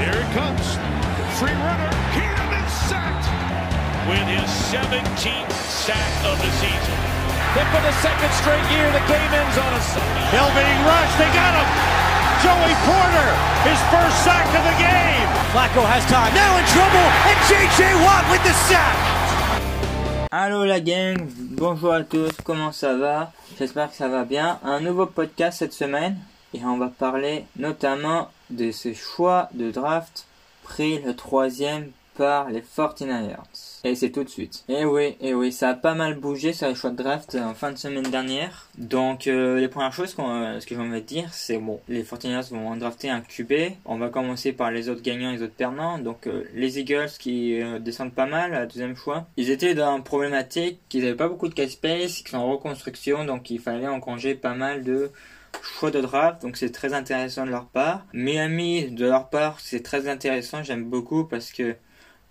Here it comes. Free runner. Cam is sacked. with his 17th sack of the season. Then for the second straight year, the game ends on a Hill being rushed. They got him. Joey Porter, his first sack of the game. Flacco has time. Now in trouble, and J.J. Watt with the sack. Allô la gang, bonjour à tous, comment ça va? J'espère que ça va bien. Un nouveau podcast cette semaine et on va parler notamment de ce choix de draft pris le troisième par les 49ers. Et c'est tout de suite. Et oui, et oui, ça a pas mal bougé sur les choix de draft en fin de semaine dernière. Donc euh, les premières choses qu'on, euh, ce que j'ai envie dire, c'est bon, les 49ers vont drafter un QB. On va commencer par les autres gagnants et les autres perdants. Donc euh, les Eagles qui euh, descendent pas mal à deuxième choix. Ils étaient dans une problématique qu'ils avaient pas beaucoup de cap space, qu'ils sont en reconstruction, donc il fallait engranger pas mal de choix de draft, donc c'est très intéressant de leur part. Miami, de leur part, c'est très intéressant, j'aime beaucoup parce que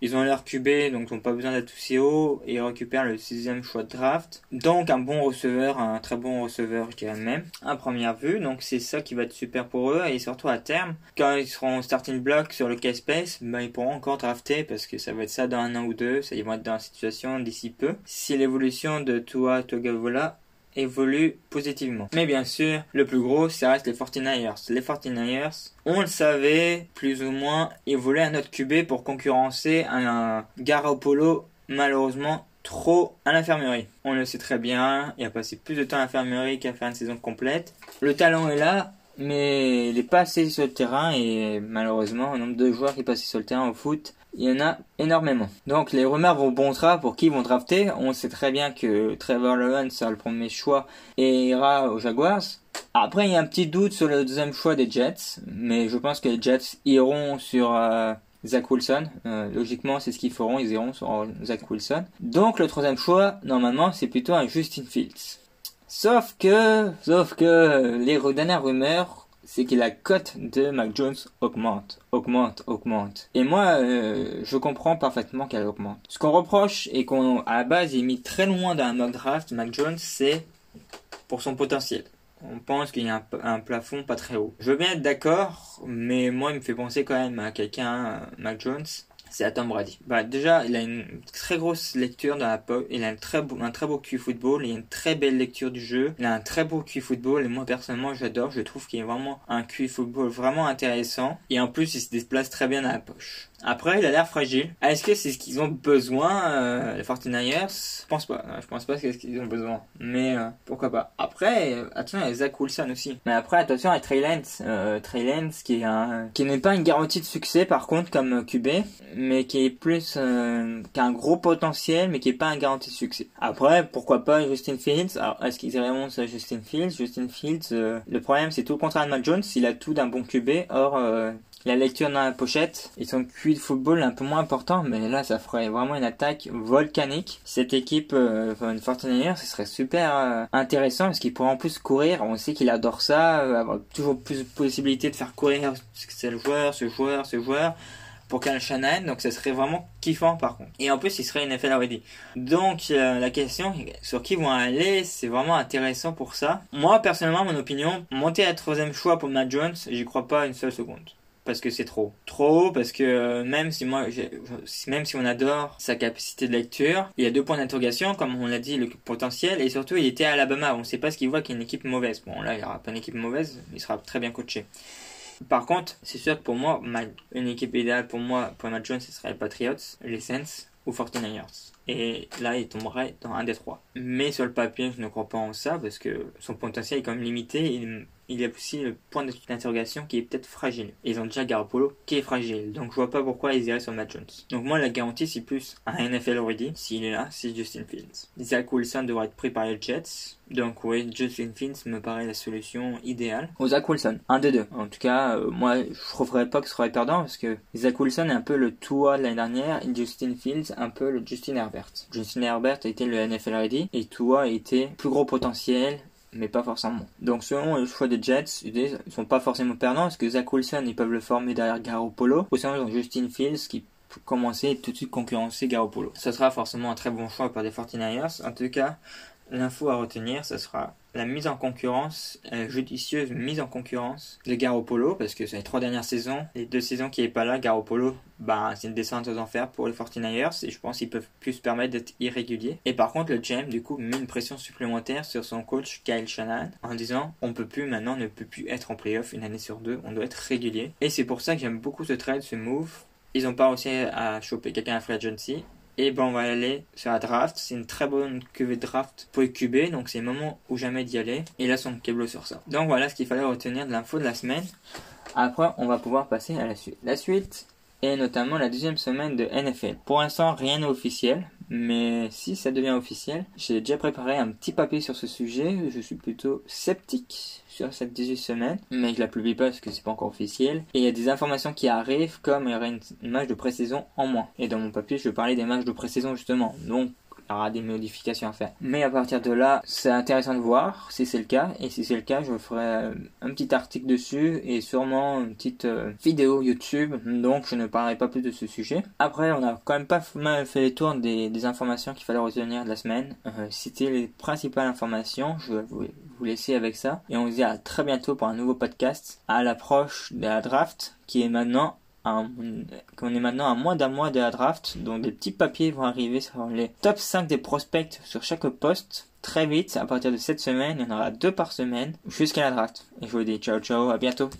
ils ont leur QB, donc ils n'ont pas besoin d'être aussi haut, et ils récupèrent le sixième choix de draft. Donc un bon receveur, un très bon receveur, je dirais même, à première vue. Donc c'est ça qui va être super pour eux, et surtout à terme, quand ils seront starting block sur le K-Space, ben, ils pourront encore drafter, parce que ça va être ça dans un an ou deux, ça, ils vont être dans la situation d'ici peu. Si l'évolution de Tua Togavola évolue positivement. Mais bien sûr, le plus gros, ça reste les 49ers. Les 49ers, on le savait, plus ou moins, ils voulaient un autre QB pour concurrencer un Garoppolo, malheureusement, trop à l'infirmerie. On le sait très bien, il a passé plus de temps à l'infirmerie qu'à faire une saison complète. Le talent est là, mais il est pas sur le terrain et malheureusement, le nombre de joueurs qui passent sur le terrain au foot, il y en a énormément. Donc les rumeurs vont bon train pour qui ils vont drafter. On sait très bien que Trevor Lawrence sera le premier choix et ira aux Jaguars. Après, il y a un petit doute sur le deuxième choix des Jets, mais je pense que les Jets iront sur euh, Zach Wilson. Euh, logiquement, c'est ce qu'ils feront, ils iront sur euh, Zach Wilson. Donc le troisième choix, normalement, c'est plutôt un Justin Fields. Sauf que, sauf que les dernières rumeurs, c'est que la cote de Mac Jones augmente, augmente, augmente. Et moi, euh, je comprends parfaitement qu'elle augmente. Ce qu'on reproche et qu'on, à la base, il mis très loin dans un mock draft, Mac Jones, c'est pour son potentiel. On pense qu'il y a un, un, plafond pas très haut. Je veux bien être d'accord, mais moi, il me fait penser quand même à quelqu'un, Mac Jones, c'est à Tom Brady. Bah, déjà, il a une très grosse lecture dans la pop, il a un très beau, un très football, il a une très belle lecture du jeu, il a un très beau QI football, et moi, personnellement, j'adore, je trouve qu'il est vraiment un QI football vraiment intéressant, et en plus, il se déplace très bien dans la poche. Après, il a l'air fragile. Est-ce que c'est ce qu'ils ont besoin, euh, les 49ers Je pense pas. Je pense pas que c'est ce qu'ils ont besoin. Mais euh, pourquoi pas. Après, euh, attention, il y a Zach Wilson aussi. Mais après, attention, a Trey Lance. Euh, Trey Lance qui est un... qui n'est pas une garantie de succès, par contre, comme QB, mais qui est plus... Euh, qui a un gros potentiel, mais qui est pas un garantie de succès. Après, pourquoi pas Justin Fields? Alors, est-ce qu'ils iront sur Justin Fields? Justin Fields, euh, le problème, c'est tout le contraire de Matt Jones. Il a tout d'un bon QB. Or... La lecture dans la pochette et son QI de football un peu moins important, mais là ça ferait vraiment une attaque volcanique. Cette équipe, euh, une Fortnite, ce serait super euh, intéressant parce qu'il pourrait en plus courir. On sait qu'il adore ça, euh, avoir toujours plus de possibilités de faire courir ce joueur, ce joueur, ce joueur pour Kyle Shanahan, donc ça serait vraiment kiffant par contre. Et en plus, il serait une NFL ready. Donc euh, la question sur qui vont aller, c'est vraiment intéressant pour ça. Moi personnellement, mon opinion, monter à troisième choix pour Matt Jones, j'y crois pas une seule seconde parce que c'est trop. Trop parce que euh, même si moi, même si on adore sa capacité de lecture, il y a deux points d'interrogation, comme on l'a dit, le potentiel, et surtout il était à Alabama, on sait pas ce qu'il voit qu'il y a une équipe mauvaise. Bon là, il y aura pas une équipe mauvaise, il sera très bien coaché. Par contre, c'est sûr que pour moi, une équipe idéale pour moi, pour Matt Jones, ce serait les Patriots, les Saints ou 49ers. Et là, il tomberait dans un des trois. Mais sur le papier, je ne crois pas en ça parce que son potentiel est quand même limité. Il, y a aussi le point d'interrogation qui est peut-être fragile. Ils ont déjà Garoppolo qui est fragile. Donc je vois pas pourquoi ils iraient sur Matt Jones. Donc moi, la garantie, c'est plus un NFL ready. S'il est là, c'est Justin Fields. Zach Wilson devrait être pris par les Jets. Donc oui, Justin Fields me paraît la solution idéale. Ou Zach Wilson, un des deux. En tout cas, euh, moi, je trouverais pas que ce serait perdant parce que Zach Wilson est un peu le Tua de l'année dernière et Justin Fields un peu le Justin Herbert. Justin Herbert a été le NFL ready et Tua a été plus gros potentiel, mais pas forcément. Donc selon le choix des Jets, ils sont pas forcément perdants parce que Zach Wilson ils peuvent le former derrière Garoppolo. Ou sinon Justin Fields qui peut commencer tout de suite concurrencer Garoppolo. Ce sera forcément un très bon choix par des 49ers. En tout cas, l'info à retenir, ce sera la mise en concurrence, la judicieuse mise en concurrence de Garoppolo, parce que c'est les trois dernières saisons, les deux saisons qui n'est pas là, Garoppolo, bah, c'est une descente aux enfers pour les 49ers, et je pense qu'ils peuvent plus se permettre d'être irréguliers. Et par contre, le GM, du coup, met une pression supplémentaire sur son coach Kyle Shanahan, en disant, on peut plus maintenant, ne peut plus être en playoff une année sur deux, on doit être régulier. Et c'est pour ça que j'aime beaucoup ce trade, ce move. Ils ont pas réussi à choper quelqu'un à free agency, et bon, on va aller sur la draft. C'est une très bonne QV de draft pour les QB, donc c'est le moment où jamais d'y aller. Et là, son câble sur ça. Donc voilà ce qu'il fallait retenir de l'info de la semaine. Après, on va pouvoir passer à la suite. La suite est notamment la deuxième semaine de NFL. Pour l'instant, rien n'est officiel, mais si ça devient officiel, j'ai déjà préparé un petit papier sur ce sujet. Je suis plutôt sceptique sur cette 18 semaines, mais je la publie pas parce que c'est pas encore officiel. Et il y a des informations qui arrivent, comme il y aurait une, match de pré-saison en moins. Et dans mon papier, je parlais des matchs de pré-saison justement. Donc il y aura des modifications à faire. Mais à partir de là, c'est intéressant de voir si c'est le cas. Et si c'est le cas, je ferai euh, un petit article dessus et sûrement une petite euh, vidéo YouTube. Donc je ne parlerai pas plus de ce sujet. Après, on a quand même pas mal fait les tours des, informations qu'il fallait retenir de la semaine. Euh, C'était les principales informations. Je vais vous, vous laisser avec ça. Et on se dit à très bientôt pour un nouveau podcast à l'approche de la draft qui est maintenant qu'on est maintenant à moins d'un mois de la draft, donc des petits papiers vont arriver sur les top 5 des prospects sur chaque poste très vite. À partir de cette semaine, il y en aura deux par semaine jusqu'à la draft. Et je vous dis ciao ciao, à bientôt.